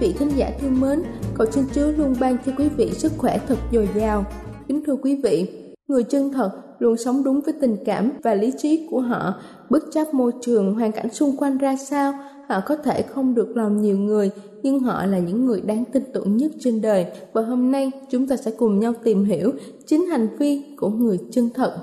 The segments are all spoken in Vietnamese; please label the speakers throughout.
Speaker 1: Vị khán giả thương mến, cầu xin Chúa luôn ban cho quý vị sức khỏe thật dồi dào. Kính thưa quý vị, người chân thật luôn sống đúng với tình cảm và lý trí của họ, bất chấp môi trường, hoàn cảnh xung quanh ra sao, họ có thể không được lòng nhiều người, nhưng họ là những người đáng tin tưởng nhất trên đời. Và hôm nay chúng ta sẽ cùng nhau tìm hiểu chính hành vi của người chân thật.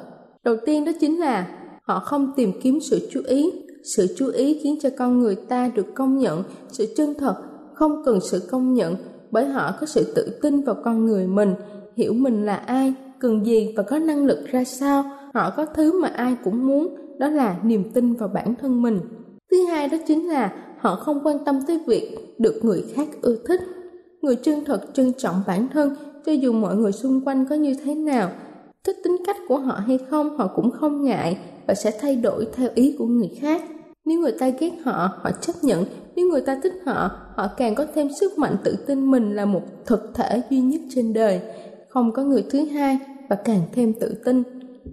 Speaker 1: Đầu tiên đó chính là họ không tìm kiếm sự chú ý sự chú ý khiến cho con người ta được công nhận sự chân thật không cần sự công nhận bởi họ có sự tự tin vào con người mình, hiểu mình là ai, cần gì và có năng lực ra sao. Họ có thứ mà ai cũng muốn, đó là niềm tin vào bản thân mình. Thứ hai đó chính là họ không quan tâm tới việc được người khác ưa thích. Người chân thật trân trọng bản thân, cho dù mọi người xung quanh có như thế nào, thích tính cách của họ hay không, họ cũng không ngại và sẽ thay đổi theo ý của người khác. Nếu người ta ghét họ họ chấp nhận nếu người ta thích họ họ càng có thêm sức mạnh tự tin mình là một thực thể duy nhất trên đời, không có người thứ hai và càng thêm tự tin.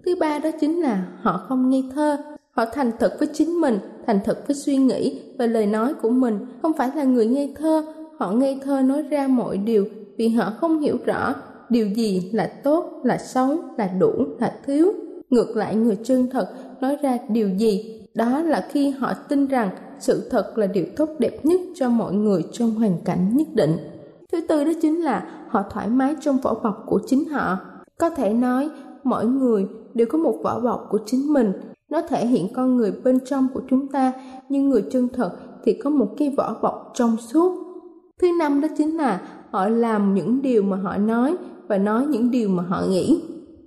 Speaker 1: Thứ ba đó chính là họ không ngây thơ, họ thành thật với chính mình, thành thật với suy nghĩ và lời nói của mình. Không phải là người ngây thơ, họ ngây thơ nói ra mọi điều vì họ không hiểu rõ điều gì là tốt, là xấu, là đủ, là thiếu. Ngược lại, người chân thật nói ra điều gì? Đó là khi họ tin rằng sự thật là điều tốt đẹp nhất cho mọi người trong hoàn cảnh nhất định. Thứ tư đó chính là họ thoải mái trong vỏ bọc của chính họ. Có thể nói, mỗi người đều có một vỏ bọc của chính mình. Nó thể hiện con người bên trong của chúng ta, nhưng người chân thật thì có một cái vỏ bọc trong suốt. Thứ năm đó chính là họ làm những điều mà họ nói và nói những điều mà họ nghĩ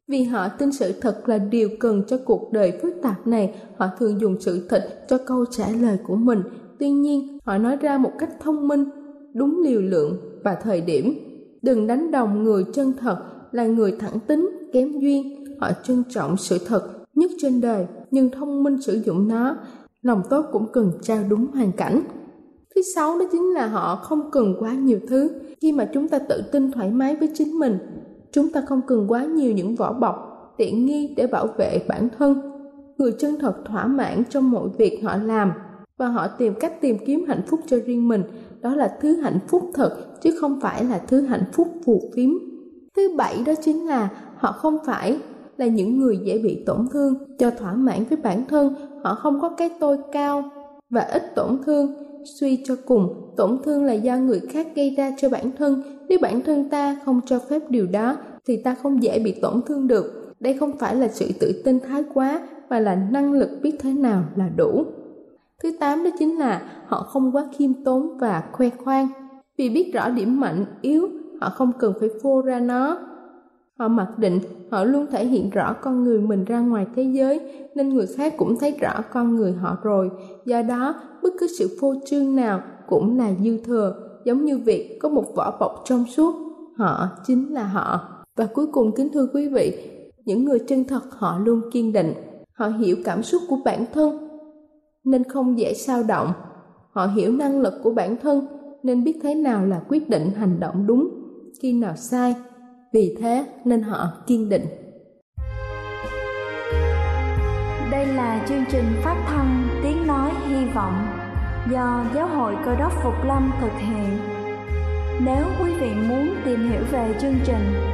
Speaker 1: vì họ tin sự thật là điều cần cho cuộc đời phức tạp này, họ thường dùng sự thật cho câu trả lời của mình. Tuy nhiên, họ nói ra một cách thông minh, đúng liều lượng và thời điểm. Đừng đánh đồng người chân thật là người thẳng tính, kém duyên. Họ trân trọng sự thật nhất trên đời, nhưng thông minh sử dụng nó. Lòng tốt cũng cần trao đúng hoàn cảnh. Thứ sáu đó chính là họ không cần quá nhiều thứ. Khi mà chúng ta tự tin thoải mái với chính mình, chúng ta không cần quá nhiều những vỏ bọc, tiện nghi để bảo vệ bản thân. Người chân thật thỏa mãn trong mọi việc họ làm, và họ tìm cách tìm kiếm hạnh phúc cho riêng mình. Đó là thứ hạnh phúc thật, chứ không phải là thứ hạnh phúc phù phiếm. Thứ bảy đó chính là họ không phải là những người dễ bị tổn thương. Cho thỏa mãn với bản thân, họ không có cái tôi cao và ít tổn thương. Suy cho cùng, tổn thương là do người khác gây ra cho bản thân. Nếu bản thân ta không cho phép điều đó thì ta không dễ bị tổn thương được. Đây không phải là sự tự tin thái quá, mà là năng lực biết thế nào là đủ. Thứ tám đó chính là họ không quá khiêm tốn và khoe khoang. Vì biết rõ điểm mạnh, yếu, họ không cần phải phô ra nó. Họ mặc định họ luôn thể hiện rõ con người mình ra ngoài thế giới, nên người khác cũng thấy rõ con người họ rồi. Do đó, bất cứ sự phô trương nào cũng là dư thừa. Giống như việc có một vỏ bọc trong suốt, họ chính là họ và cuối cùng kính thưa quý vị những người chân thật họ luôn kiên định họ hiểu cảm xúc của bản thân nên không dễ sao động. Họ hiểu năng lực của bản thân nên biết thế nào là quyết định hành động đúng, khi nào sai. Vì thế nên họ kiên định.
Speaker 2: Đây là chương trình phát thanh Tiếng Nói Hy Vọng do Giáo hội Cơ đốc Phục Lâm thực hiện. Nếu quý vị muốn tìm hiểu về chương trình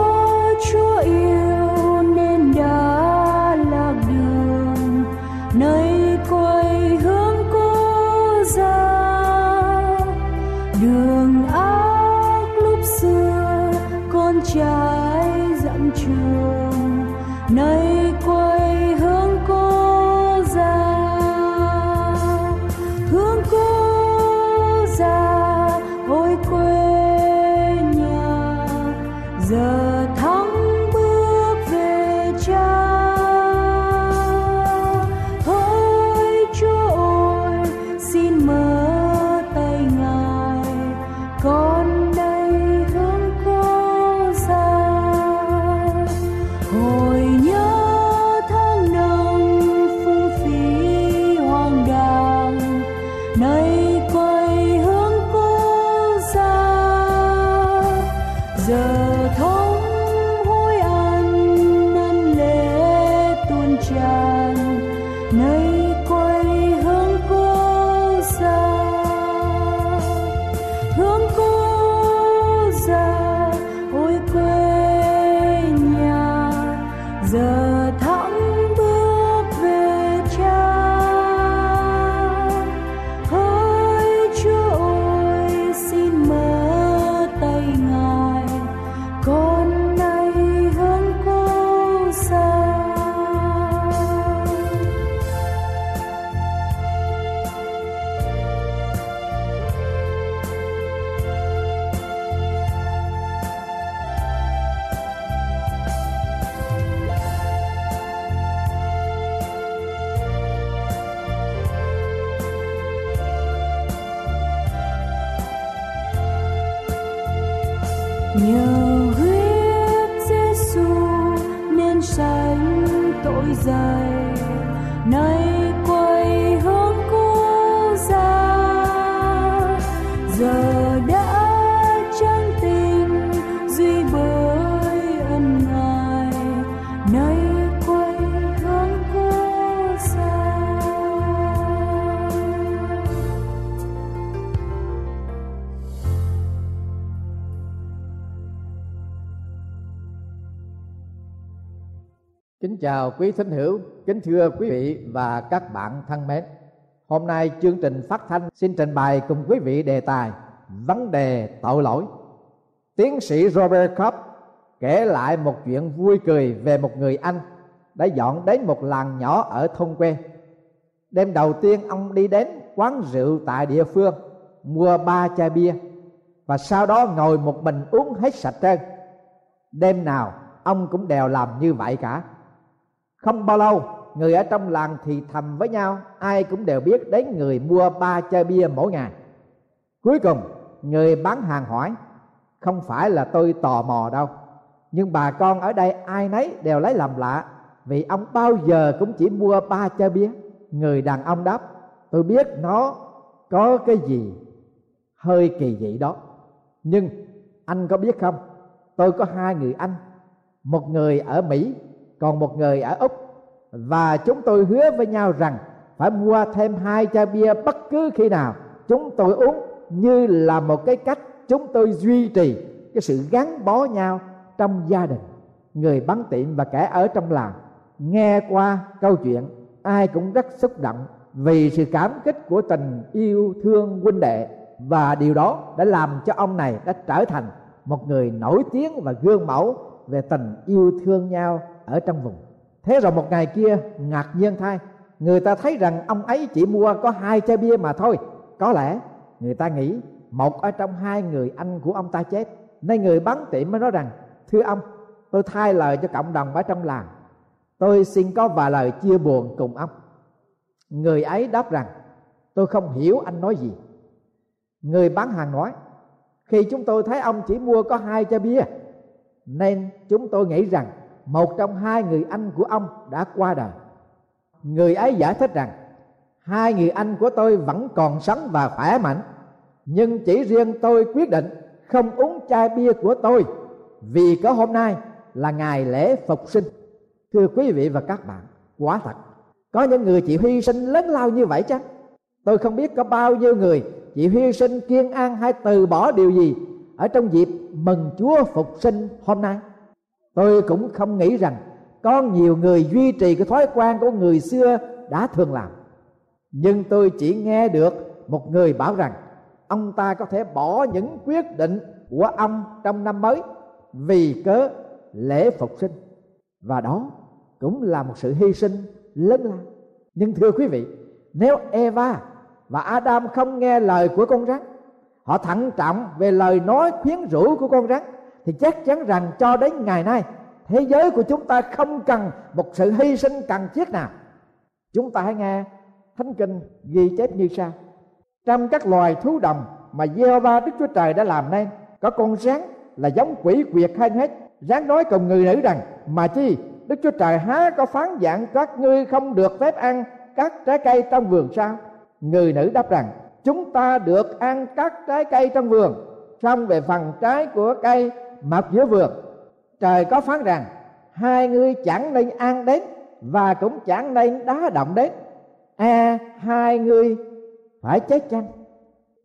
Speaker 3: chào quý thính hữu, kính thưa quý vị và các bạn thân mến. Hôm nay chương trình phát thanh xin trình bày cùng quý vị đề tài vấn đề tội lỗi. Tiến sĩ Robert Cobb kể lại một chuyện vui cười về một người Anh đã dọn đến một làng nhỏ ở thôn quê. Đêm đầu tiên ông đi đến quán rượu tại địa phương mua ba chai bia và sau đó ngồi một mình uống hết sạch trơn. Đêm nào ông cũng đều làm như vậy cả không bao lâu, người ở trong làng thì thầm với nhau, ai cũng đều biết đến người mua ba chai bia mỗi ngày. Cuối cùng, người bán hàng hỏi, không phải là tôi tò mò đâu, nhưng bà con ở đây ai nấy đều lấy làm lạ, vì ông bao giờ cũng chỉ mua ba chai bia? Người đàn ông đáp, tôi biết nó có cái gì hơi kỳ dị đó, nhưng anh có biết không? Tôi có hai người anh, một người ở mỹ còn một người ở úc. Và chúng tôi hứa với nhau rằng phải mua thêm hai chai bia bất cứ khi nào chúng tôi uống, như là một cái cách chúng tôi duy trì
Speaker 4: cái sự gắn bó nhau trong gia đình, người bán tiệm và kẻ ở trong làng. Nghe qua câu chuyện, ai cũng rất xúc động vì sự cảm kích của tình yêu thương huynh đệ. Và điều đó đã làm cho ông này đã trở thành một người nổi tiếng và gương mẫu về tình yêu thương nhau ở trong vùng. Thế rồi một ngày kia, ngạc nhiên thay, người ta thấy rằng ông ấy chỉ mua có hai chai bia mà thôi. Có lẽ người ta nghĩ một ở trong hai người anh của ông ta chết. Nên người bán tiệm mới nói rằng, thưa ông, tôi thay lời cho cộng đồng ở trong làng. Tôi xin có vài lời chia buồn cùng ông. Người ấy đáp rằng, tôi không hiểu anh nói gì. Người bán hàng nói, khi chúng tôi thấy ông chỉ mua có hai chai bia, nên chúng tôi nghĩ rằng một trong hai người anh của ông đã qua đời. Người ấy giải thích rằng, hai người anh của tôi vẫn còn sống và khỏe mạnh, nhưng chỉ riêng tôi quyết định không uống chai bia của tôi, vì có hôm nay là ngày lễ phục sinh. Thưa quý vị và các bạn, quả thật, có những người chịu hy sinh lớn lao như vậy chăng? Tôi không biết có bao nhiêu người chịu hy sinh kiên an hay từ bỏ điều gì ở trong dịp mừng chúa phục sinh hôm nay tôi cũng không nghĩ rằng có nhiều người duy trì cái thói quen của người xưa đã thường làm. Nhưng tôi chỉ nghe được một người bảo rằng ông ta có thể bỏ những quyết định của ông trong năm mới vì cớ lễ phục sinh. Và đó cũng là một sự hy sinh lớn lao. Nhưng thưa quý vị, nếu eva và adam không nghe lời của con rắn, họ thận trọng về lời nói khuyến rũ của con rắn thì chắc chắn rằng cho đến ngày nay, thế giới của chúng ta không cần một sự hy sinh cần thiết nào. Chúng ta hãy nghe thánh kinh ghi chép như sau. Trong các loài thú đồng mà gieo ba đức chúa trời đã làm nên, có con rắn là giống quỷ quyệt hơn hết. Rắn nói cùng người nữ rằng, mà chi, đức chúa trời há có phán dạng các ngươi không được phép ăn các trái cây trong vườn sao? Người nữ đáp rằng, chúng ta được ăn các trái cây trong vườn, xong về phần trái của cây mọc giữa vườn. Trời có phán rằng, hai ngươi chẳng nên ăn đến và cũng chẳng nên đá động đến. À hai ngươi phải chết chăng?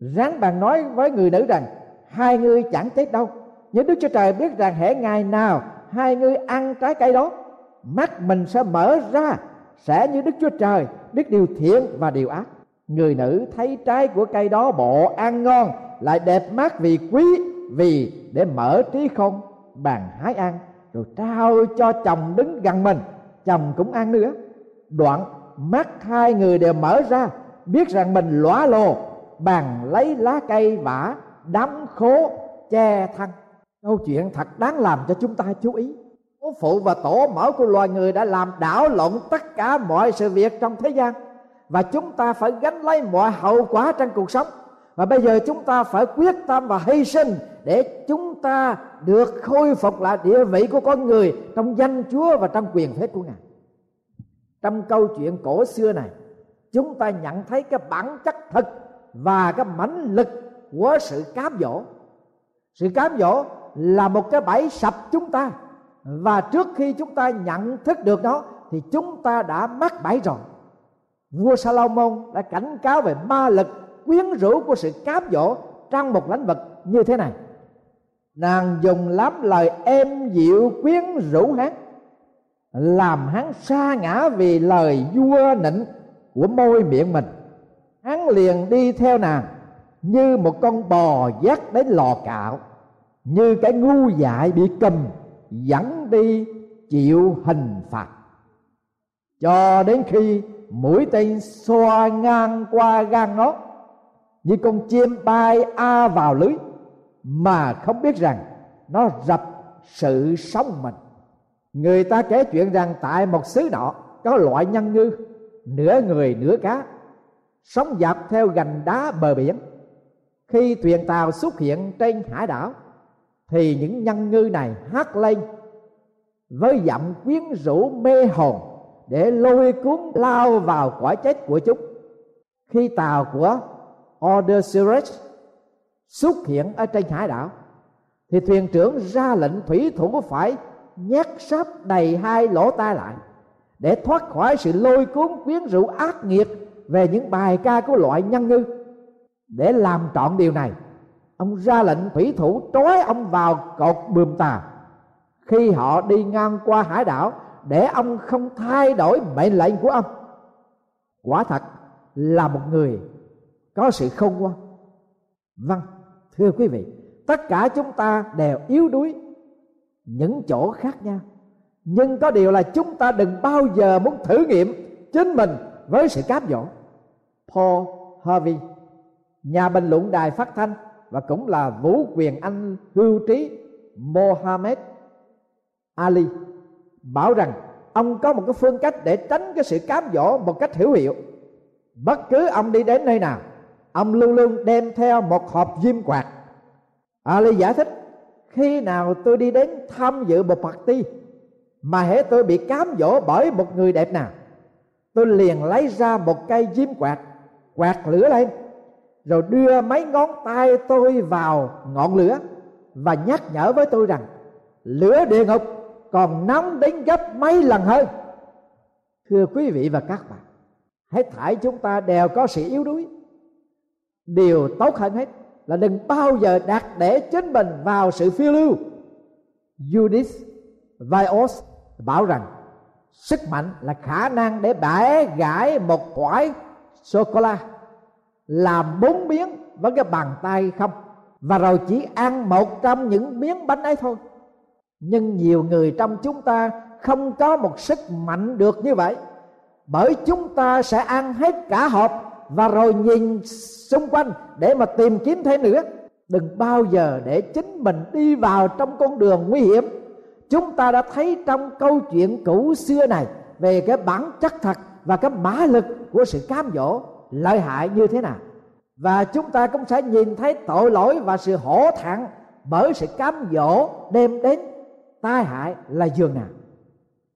Speaker 4: Rắn bàn nói với người nữ rằng, hai ngươi chẳng chết đâu. Nhưng đức chúa trời biết rằng hễ ngày nào hai ngươi ăn trái cây đó, mắt mình sẽ mở ra, sẽ như đức chúa trời biết điều thiện và điều ác. Người nữ thấy trái của cây đó bộ ăn ngon, lại đẹp mắt vì quý vì để mở trí không, bàn hái ăn rồi trao cho chồng đứng gần mình, chồng cũng ăn nữa. Đoạn mắt hai người đều mở ra, biết rằng mình lóa lồ, bàn lấy lá cây vả, đám khố che thân câu chuyện thật đáng làm cho chúng ta chú ý. Bố phụ và tổ mẫu của loài người đã làm đảo lộn tất cả mọi sự việc trong thế gian, và chúng ta phải gánh lấy mọi hậu quả trong cuộc sống. Và bây giờ chúng ta phải quyết tâm và hy sinh để chúng ta được khôi phục lại địa vị của con người trong danh Chúa và trong quyền phép của Ngài. Trong câu chuyện cổ xưa này, chúng ta nhận thấy cái bản chất thật và cái mãnh lực của sự cám dỗ. Sự cám dỗ là một cái bẫy sập chúng ta và trước khi chúng ta nhận thức được nó thì chúng ta đã mắc bẫy rồi. Vua Salomon đã cảnh cáo về ma lực quyến rũ của sự cám dỗ trong một lĩnh vực như thế này nàng dùng lắm lời êm dịu quyến rũ hắn, làm hắn xa ngã vì lời vua nịnh của môi miệng mình. Hắn liền đi theo nàng như một con bò dắt đến lò cạo, như cái ngu dại bị cầm, dẫn đi chịu hình phạt. Cho đến khi mũi tên xoa ngang qua gan nó, như con chim bay a vào lưới mà không biết rằng nó dập sự sống mình. Người ta kể chuyện rằng tại một xứ nọ có loại nhân ngư, nửa người nửa cá, sống dọc theo gành đá bờ biển. Khi thuyền tàu xuất hiện trên hải đảo, thì những nhân ngư này hát lên với giọng quyến rũ mê hồn để lôi cuốn lao vào cõi chết của chúng. Khi tàu của Odysseus xuất hiện ở trên hải đảo. Thì thuyền trưởng ra lệnh thủy thủ phải nhét sáp đầy hai lỗ tai lại để thoát khỏi sự lôi cuốn quyến rũ ác nghiệt về những bài ca của loại nhân ngư. Để làm trọn điều này, ông ra lệnh thủy thủ trói ông vào cột bườm tà. Khi họ đi ngang qua hải đảo, để ông không thay đổi mệnh lệnh của ông. Quả thật là một người có sự khôn ngoan. Vâng thưa quý vị, tất cả chúng ta đều yếu đuối. Những chỗ khác nhau. Nhưng có điều là chúng ta đừng bao giờ muốn thử nghiệm chính mình với sự cám dỗ. Paul Harvey, nhà bình luận đài phát thanh và cũng là vũ quyền anh hưu trí Mohammed Ali, bảo rằng ông có một cái phương cách để tránh cái sự cám dỗ một cách hữu hiệu. Bất cứ ông đi đến nơi nào ông luôn luôn đem theo một hộp diêm quạt. Ali giải thích, khi nào tôi đi đến tham dự một party mà hễ tôi bị cám dỗ bởi một người đẹp nào, tôi liền lấy ra một cây diêm quạt quạt lửa lên, rồi đưa mấy ngón tay tôi vào ngọn lửa và nhắc nhở với tôi rằng, lửa địa ngục còn nóng đến gấp mấy lần hơn. Thưa quý vị và các bạn, hãy thải chúng ta đều có sự yếu đuối điều tốt hơn hết là đừng bao giờ đặt để chính mình vào sự phiêu lưu. Judith Vios bảo rằng, sức mạnh là khả năng để bẻ gãi một quả sô cô la làm bốn miếng với cái bàn tay không, và rồi chỉ ăn một trong những miếng bánh ấy thôi. Nhưng nhiều người trong chúng ta không có một sức mạnh được như vậy, bởi chúng ta sẽ ăn hết cả hộp và rồi nhìn xung quanh để mà tìm kiếm thêm nữa. Đừng bao giờ để chính mình đi vào trong con đường nguy hiểm. Chúng ta đã thấy trong câu chuyện cũ xưa này về cái bản chất thật và cái mã lực của sự cám dỗ, lợi hại như thế nào. Và chúng ta cũng sẽ nhìn thấy tội lỗi và sự hổ thẹn bởi sự cám dỗ đem đến tai hại là giường nào.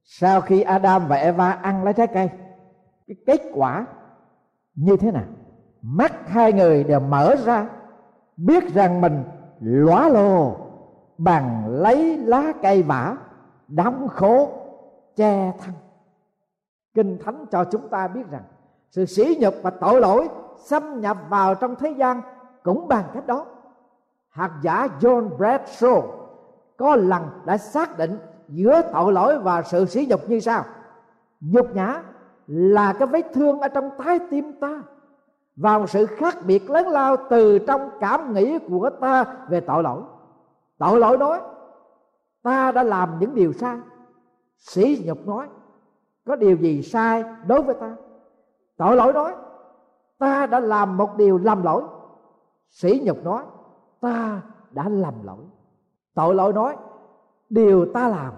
Speaker 4: Sau khi Adam và Eva ăn lấy trái cây, cái kết quả như thế nào? Mắt hai người đều mở ra, biết rằng mình lóa lồ bằng lấy lá cây vả, đóng khố, che thân. Kinh thánh cho chúng ta biết rằng, sự sỉ nhục và tội lỗi xâm nhập vào trong thế gian cũng bằng cách đó. Hạt giả John Bradshaw có lần đã xác định giữa tội lỗi và sự sỉ nhục như sau. Nhục nhã là cái vết thương ở trong trái tim ta. Và một sự khác biệt lớn lao từ trong cảm nghĩ của ta về tội lỗi. Tội lỗi nói, ta đã làm những điều sai. Sĩ nhục nói, có điều gì sai đối với ta? Tội lỗi nói, ta đã làm một điều lầm lỗi. Sĩ nhục nói, ta đã lầm lỗi. Tội lỗi nói, điều ta làm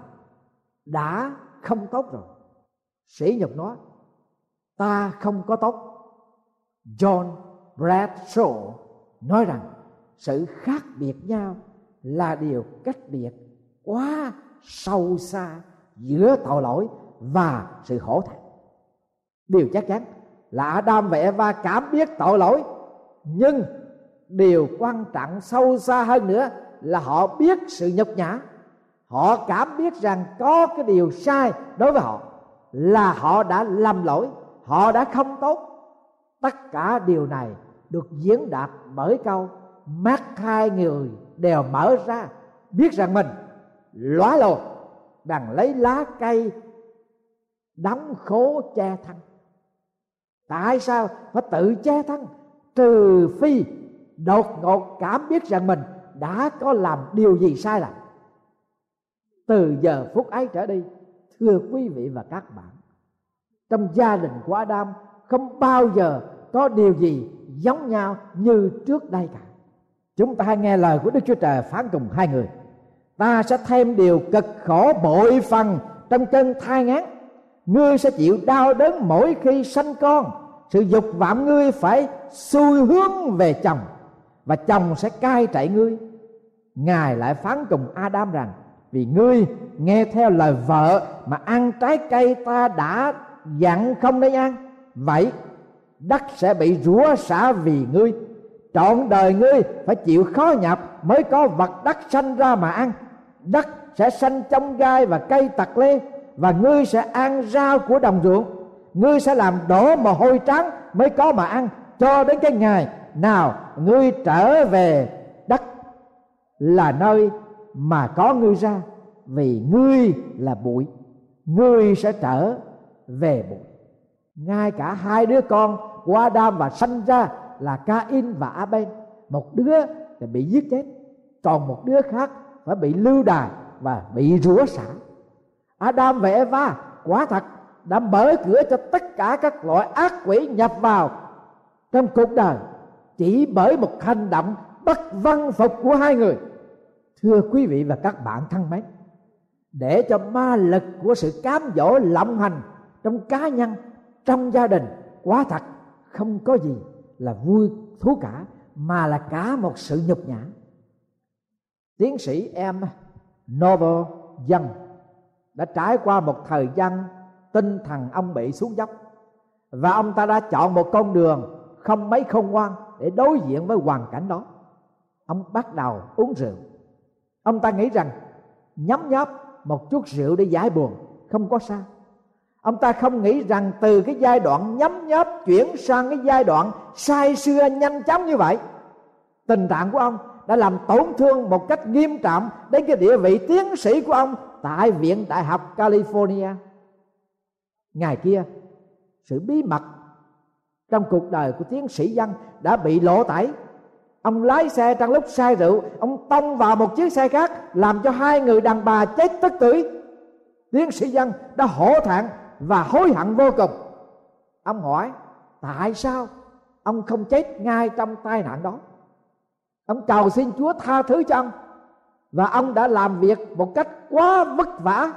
Speaker 4: đã không tốt rồi. Sĩ nhục nói ta không có tốt. John bradshaw nói rằng, sự khác biệt nhau là điều cách biệt quá sâu xa giữa tội lỗi và sự hổ thẹn. Điều chắc chắn là Adam và Eva cảm biết tội lỗi, nhưng điều quan trọng sâu xa hơn nữa là họ biết sự nhục nhã. Họ cảm biết rằng có cái điều sai đối với họ là họ đã lầm lỗi họ đã không tốt. Tất cả điều này được diễn đạt bởi câu, mắt hai người đều mở ra, biết rằng mình lóa lồ bằng lấy lá cây đóng khố che thân. Tại sao phải tự che thân? Trừ phi đột ngột cảm biết rằng mình đã có làm điều gì sai lầm. Từ giờ phút ấy trở đi, thưa quý vị và các bạn trong gia đình của Adam, không bao giờ có điều gì giống nhau như trước đây cả. Chúng ta nghe lời của Đức Chúa Trời phán cùng hai người. Ta sẽ thêm điều cực khổ bội phần trong cơn thai ngán. Ngươi sẽ chịu đau đớn mỗi khi sanh con. Sự dục vọng ngươi phải xuôi hướng về chồng, và chồng sẽ cai trị ngươi. Ngài lại phán cùng adam rằng, vì ngươi nghe theo lời vợ mà ăn trái cây ta đã dặn không nên ăn. Vậy đất sẽ bị rủa xả vì ngươi. Trọn đời ngươi phải chịu khó nhọc mới có vật đất sanh ra mà ăn. Đất sẽ sanh trong gai và cây tặc lê và ngươi sẽ ăn rau của đồng ruộng. Ngươi sẽ làm đổ mồ hôi trắng mới có mà ăn. Cho đến cái ngày nào ngươi trở về đất là nơi mà có ngươi ra, vì ngươi là bụi. Ngươi sẽ trở về bụi. Ngay cả hai đứa con của Adam và sanh ra là Cain và Abel, một đứa thì bị giết chết, còn một đứa khác phải bị lưu đày và bị rủa xả. Adam và Eva quả thật đã mở cửa cho tất cả các loại ác quỷ nhập vào trong cuộc đời chỉ bởi một hành động bất văn phục của hai người. Thưa quý vị và các bạn thân mến, để cho ma lực của sự cám dỗ lộng hành trong cá nhân, trong gia đình quá thật không có gì là vui thú cả, mà là cả một sự nhục nhã. Tiến sĩ em Novel dân đã trải qua một thời gian tinh thần ông bị xuống dốc, và ông ta đã chọn một con đường không mấy khôn ngoan để đối diện với hoàn cảnh đó. Ông bắt đầu uống rượu. Ông ta nghĩ rằng, nhấm nháp một chút rượu để giải buồn, không có sao ông ta không nghĩ rằng từ cái giai đoạn nhấm nháp chuyển sang cái giai đoạn say sưa nhanh chóng như vậy. Tình trạng của ông đã làm tổn thương một cách nghiêm trọng đến cái địa vị tiến sĩ của ông tại viện đại học california. Ngày kia, sự bí mật trong cuộc đời của tiến sĩ dân đã bị lộ tẩy. Ông lái xe trong lúc say rượu, ông tông vào một chiếc xe khác, làm cho hai người đàn bà chết tức tưởi. Tiến sĩ dân đã hổ thẹn và hối hận vô cùng. Ông hỏi, tại sao ông không chết ngay trong tai nạn đó? Ông cầu xin chúa tha thứ cho ông, và ông đã làm việc một cách quá vất vả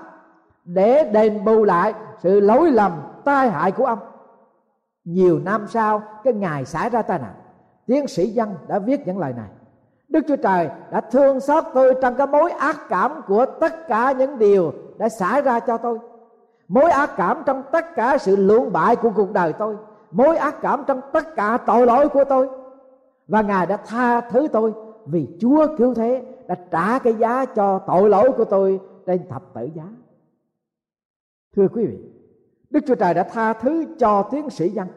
Speaker 4: để đền bù lại sự lỗi lầm, tai hại của ông. Nhiều năm sau, cái ngày xảy ra tai nạn, tiến sĩ dân đã viết những lời này. Đức chúa trời đã thương xót tôi trong cái mối ác cảm của tất cả những điều đã xảy ra cho tôi mối ác cảm trong tất cả sự lưỡng bại của cuộc đời tôi. Mối ác cảm trong tất cả tội lỗi của tôi. Và ngài đã tha thứ tôi vì chúa cứu thế, đã trả cái giá cho tội lỗi của tôi trên thập tự giá. Thưa quý vị, đức chúa trời đã tha thứ cho tiến sĩ dân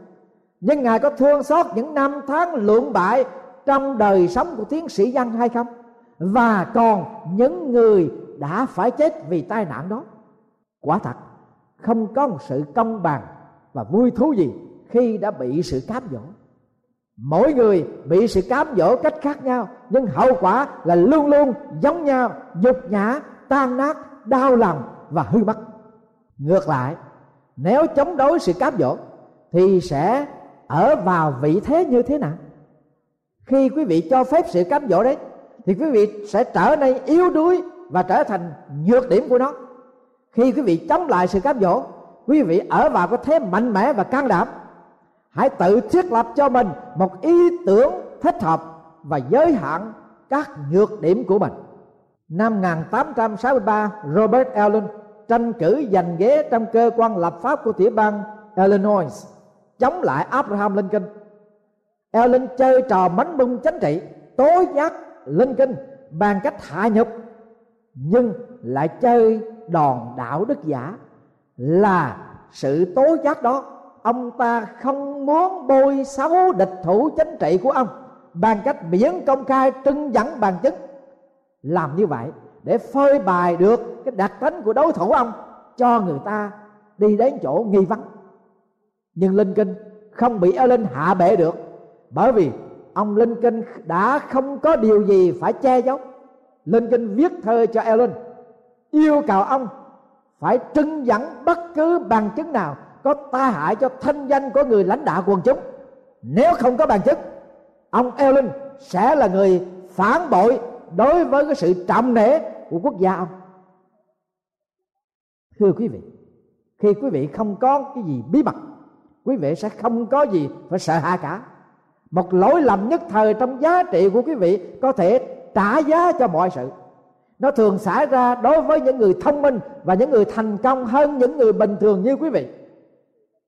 Speaker 4: nhưng ngài có thương xót những năm tháng lưỡng bại trong đời sống của tiến sĩ dân hay không? Và còn những người đã phải chết vì tai nạn đó. Quả thật không có một sự công bằng và vui thú gì khi đã bị sự cám dỗ. Mỗi người bị sự cám dỗ cách khác nhau, nhưng hậu quả là luôn luôn giống nhau, nhục nhã, tan nát, đau lòng và hư mất. Ngược lại, nếu chống đối sự cám dỗ, thì sẽ ở vào vị thế như thế nào? Khi quý vị cho phép sự cám dỗ đấy, thì quý vị sẽ trở nên yếu đuối và trở thành nhược điểm của nó khi quý vị chống lại sự cám dỗ, quý vị ở vào cái thế mạnh mẽ và can đảm. Hãy tự thiết lập cho mình một ý tưởng thích hợp và giới hạn các nhược điểm của mình. Năm 1863 Robert Allen tranh cử giành ghế trong cơ quan lập pháp của tiểu bang Illinois, chống lại Abraham Lincoln. Allen chơi trò mánh bung chính trị, tố giác Lincoln bằng cách hạ nhục, nhưng lại chơi đòn đạo đức giả là sự tố giác đó. Ông ta không muốn bôi xấu địch thủ chính trị của ông bằng cách miễn công khai trưng dẫn bằng chứng. Làm như vậy để phơi bài được cái đặc tính của đối thủ ông cho người ta đi đến chỗ nghi vấn. Nhưng linh kinh không bị Ellen hạ bệ được bởi vì ông linh kinh đã không có điều gì phải che giấu. Linh kinh viết thơ cho Ellen yêu cầu ông, phải trưng dẫn bất cứ bằng chứng nào có tai hại cho thanh danh của người lãnh đạo quần chúng. Nếu không có bằng chứng, ông Ellen sẽ là người phản bội đối với cái sự trọng nể của quốc gia ông. Thưa quý vị, khi quý vị không có cái gì bí mật, quý vị sẽ không có gì phải sợ hãi cả. Một lỗi lầm nhất thời trong giá trị của quý vị có thể trả giá cho mọi sự nó thường xảy ra đối với những người thông minh và những người thành công hơn những người bình thường như quý vị.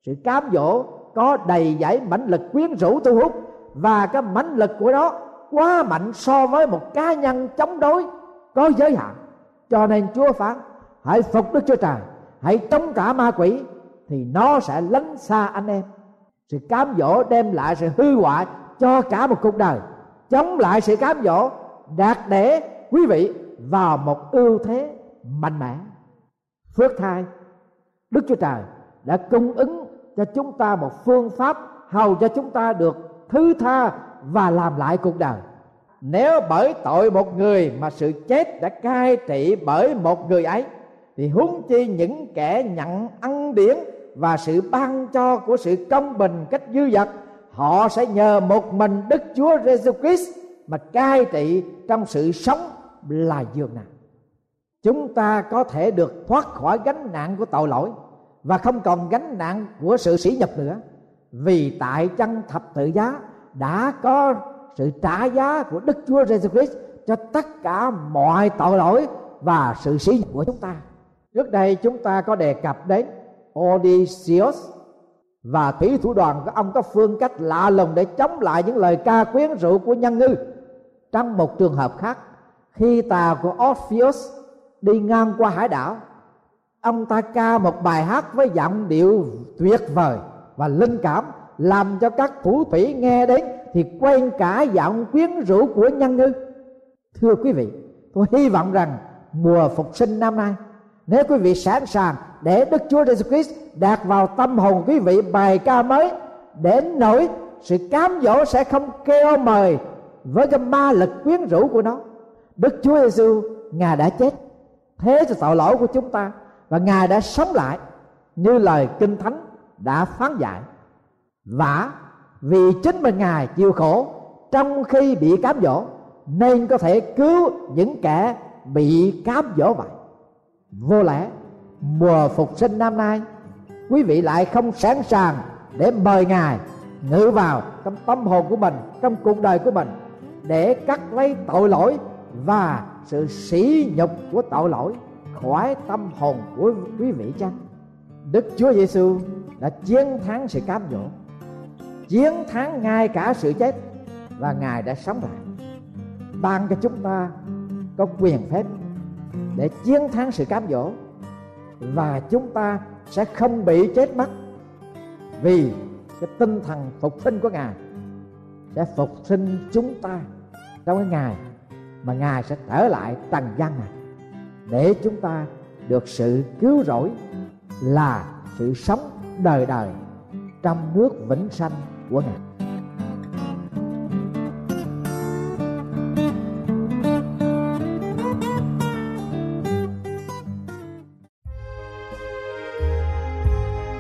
Speaker 4: Sự cám dỗ có đầy dãy mãnh lực quyến rũ thu hút và cái mãnh lực của nó quá mạnh so với một cá nhân chống đối có giới hạn. Cho nên chúa phán, hãy phục đức chúa trời, hãy chống cả ma quỷ thì nó sẽ lánh xa anh em. Sự cám dỗ đem lại sự hư hoại cho cả một cuộc đời. Chống lại sự cám dỗ, đạt để quý vị vào một ưu thế mạnh mẽ. Phước thai, đức chúa trời đã cung ứng cho chúng ta một phương pháp hầu cho chúng ta được thứ tha và làm lại cuộc đời. Nếu bởi tội một người mà sự chết đã cai trị bởi một người ấy, thì huống chi những kẻ nhận ăn điển và sự ban cho của sự công bình cách dư dật, họ sẽ nhờ một mình Đức Chúa Jesus Christ mà cai trị trong sự sống là dường nào chúng ta có thể được thoát khỏi gánh nặng của tội lỗi và không còn gánh nặng của sự sỉ nhục nữa vì tại chân thập tự giá đã có sự trả giá của Đức Chúa Jesus Christ cho tất cả mọi tội lỗi và sự sỉ nhục của chúng ta. Trước đây chúng ta có đề cập đến Odysseus và thủy thủ đoàn của ông có phương cách lạ lùng để chống lại những lời ca quyến rũ của nhân ngư. Trong một trường hợp khác, khi tàu của Orpheus đi ngang qua hải đảo, ông ta ca một bài hát với giọng điệu tuyệt vời và linh cảm làm cho các thủ thủy nghe đến thì quen cả giọng quyến rũ của nhân ngư. Thưa quý vị tôi hy vọng rằng mùa phục sinh năm nay nếu quý vị sẵn sàng để Đức Chúa Jesus Christ đạt vào tâm hồn quý vị bài ca mới đến nỗi sự cám dỗ sẽ không kêu mời với cái ma lực quyến rũ của nó. Đức Chúa Giêsu ngài đã chết thế cho tội lỗi của chúng ta và ngài đã sống lại như lời kinh thánh đã phán dạy. Vả vì chính mình ngài chịu khổ trong khi bị cám dỗ, nên có thể cứu những kẻ bị cám dỗ vậy. Vô lẽ, mùa phục sinh năm nay, quý vị lại không sẵn sàng để mời ngài ngự vào trong tâm hồn của mình, trong cuộc đời của mình, để cắt lấy tội lỗi và sự sỉ nhục của tội lỗi, khỏi tâm hồn của quý vị chăng? Đức Chúa Giêsu đã chiến thắng sự cám dỗ, chiến thắng ngay cả sự chết, và ngài đã sống lại. Ban cho chúng ta có quyền phép để chiến thắng sự cám dỗ, và chúng ta sẽ không bị chết mất vì cái tinh thần phục sinh của ngài sẽ phục sinh chúng ta trong cái ngày mà ngài sẽ trở lại trần gian này để chúng ta được sự cứu rỗi là sự sống đời đời trong nước vĩnh sanh của ngài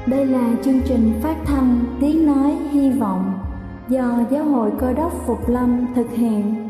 Speaker 2: Đây là chương trình phát thanh Tiếng Nói Hy Vọng do Giáo hội Cơ đốc Phục Lâm thực hiện.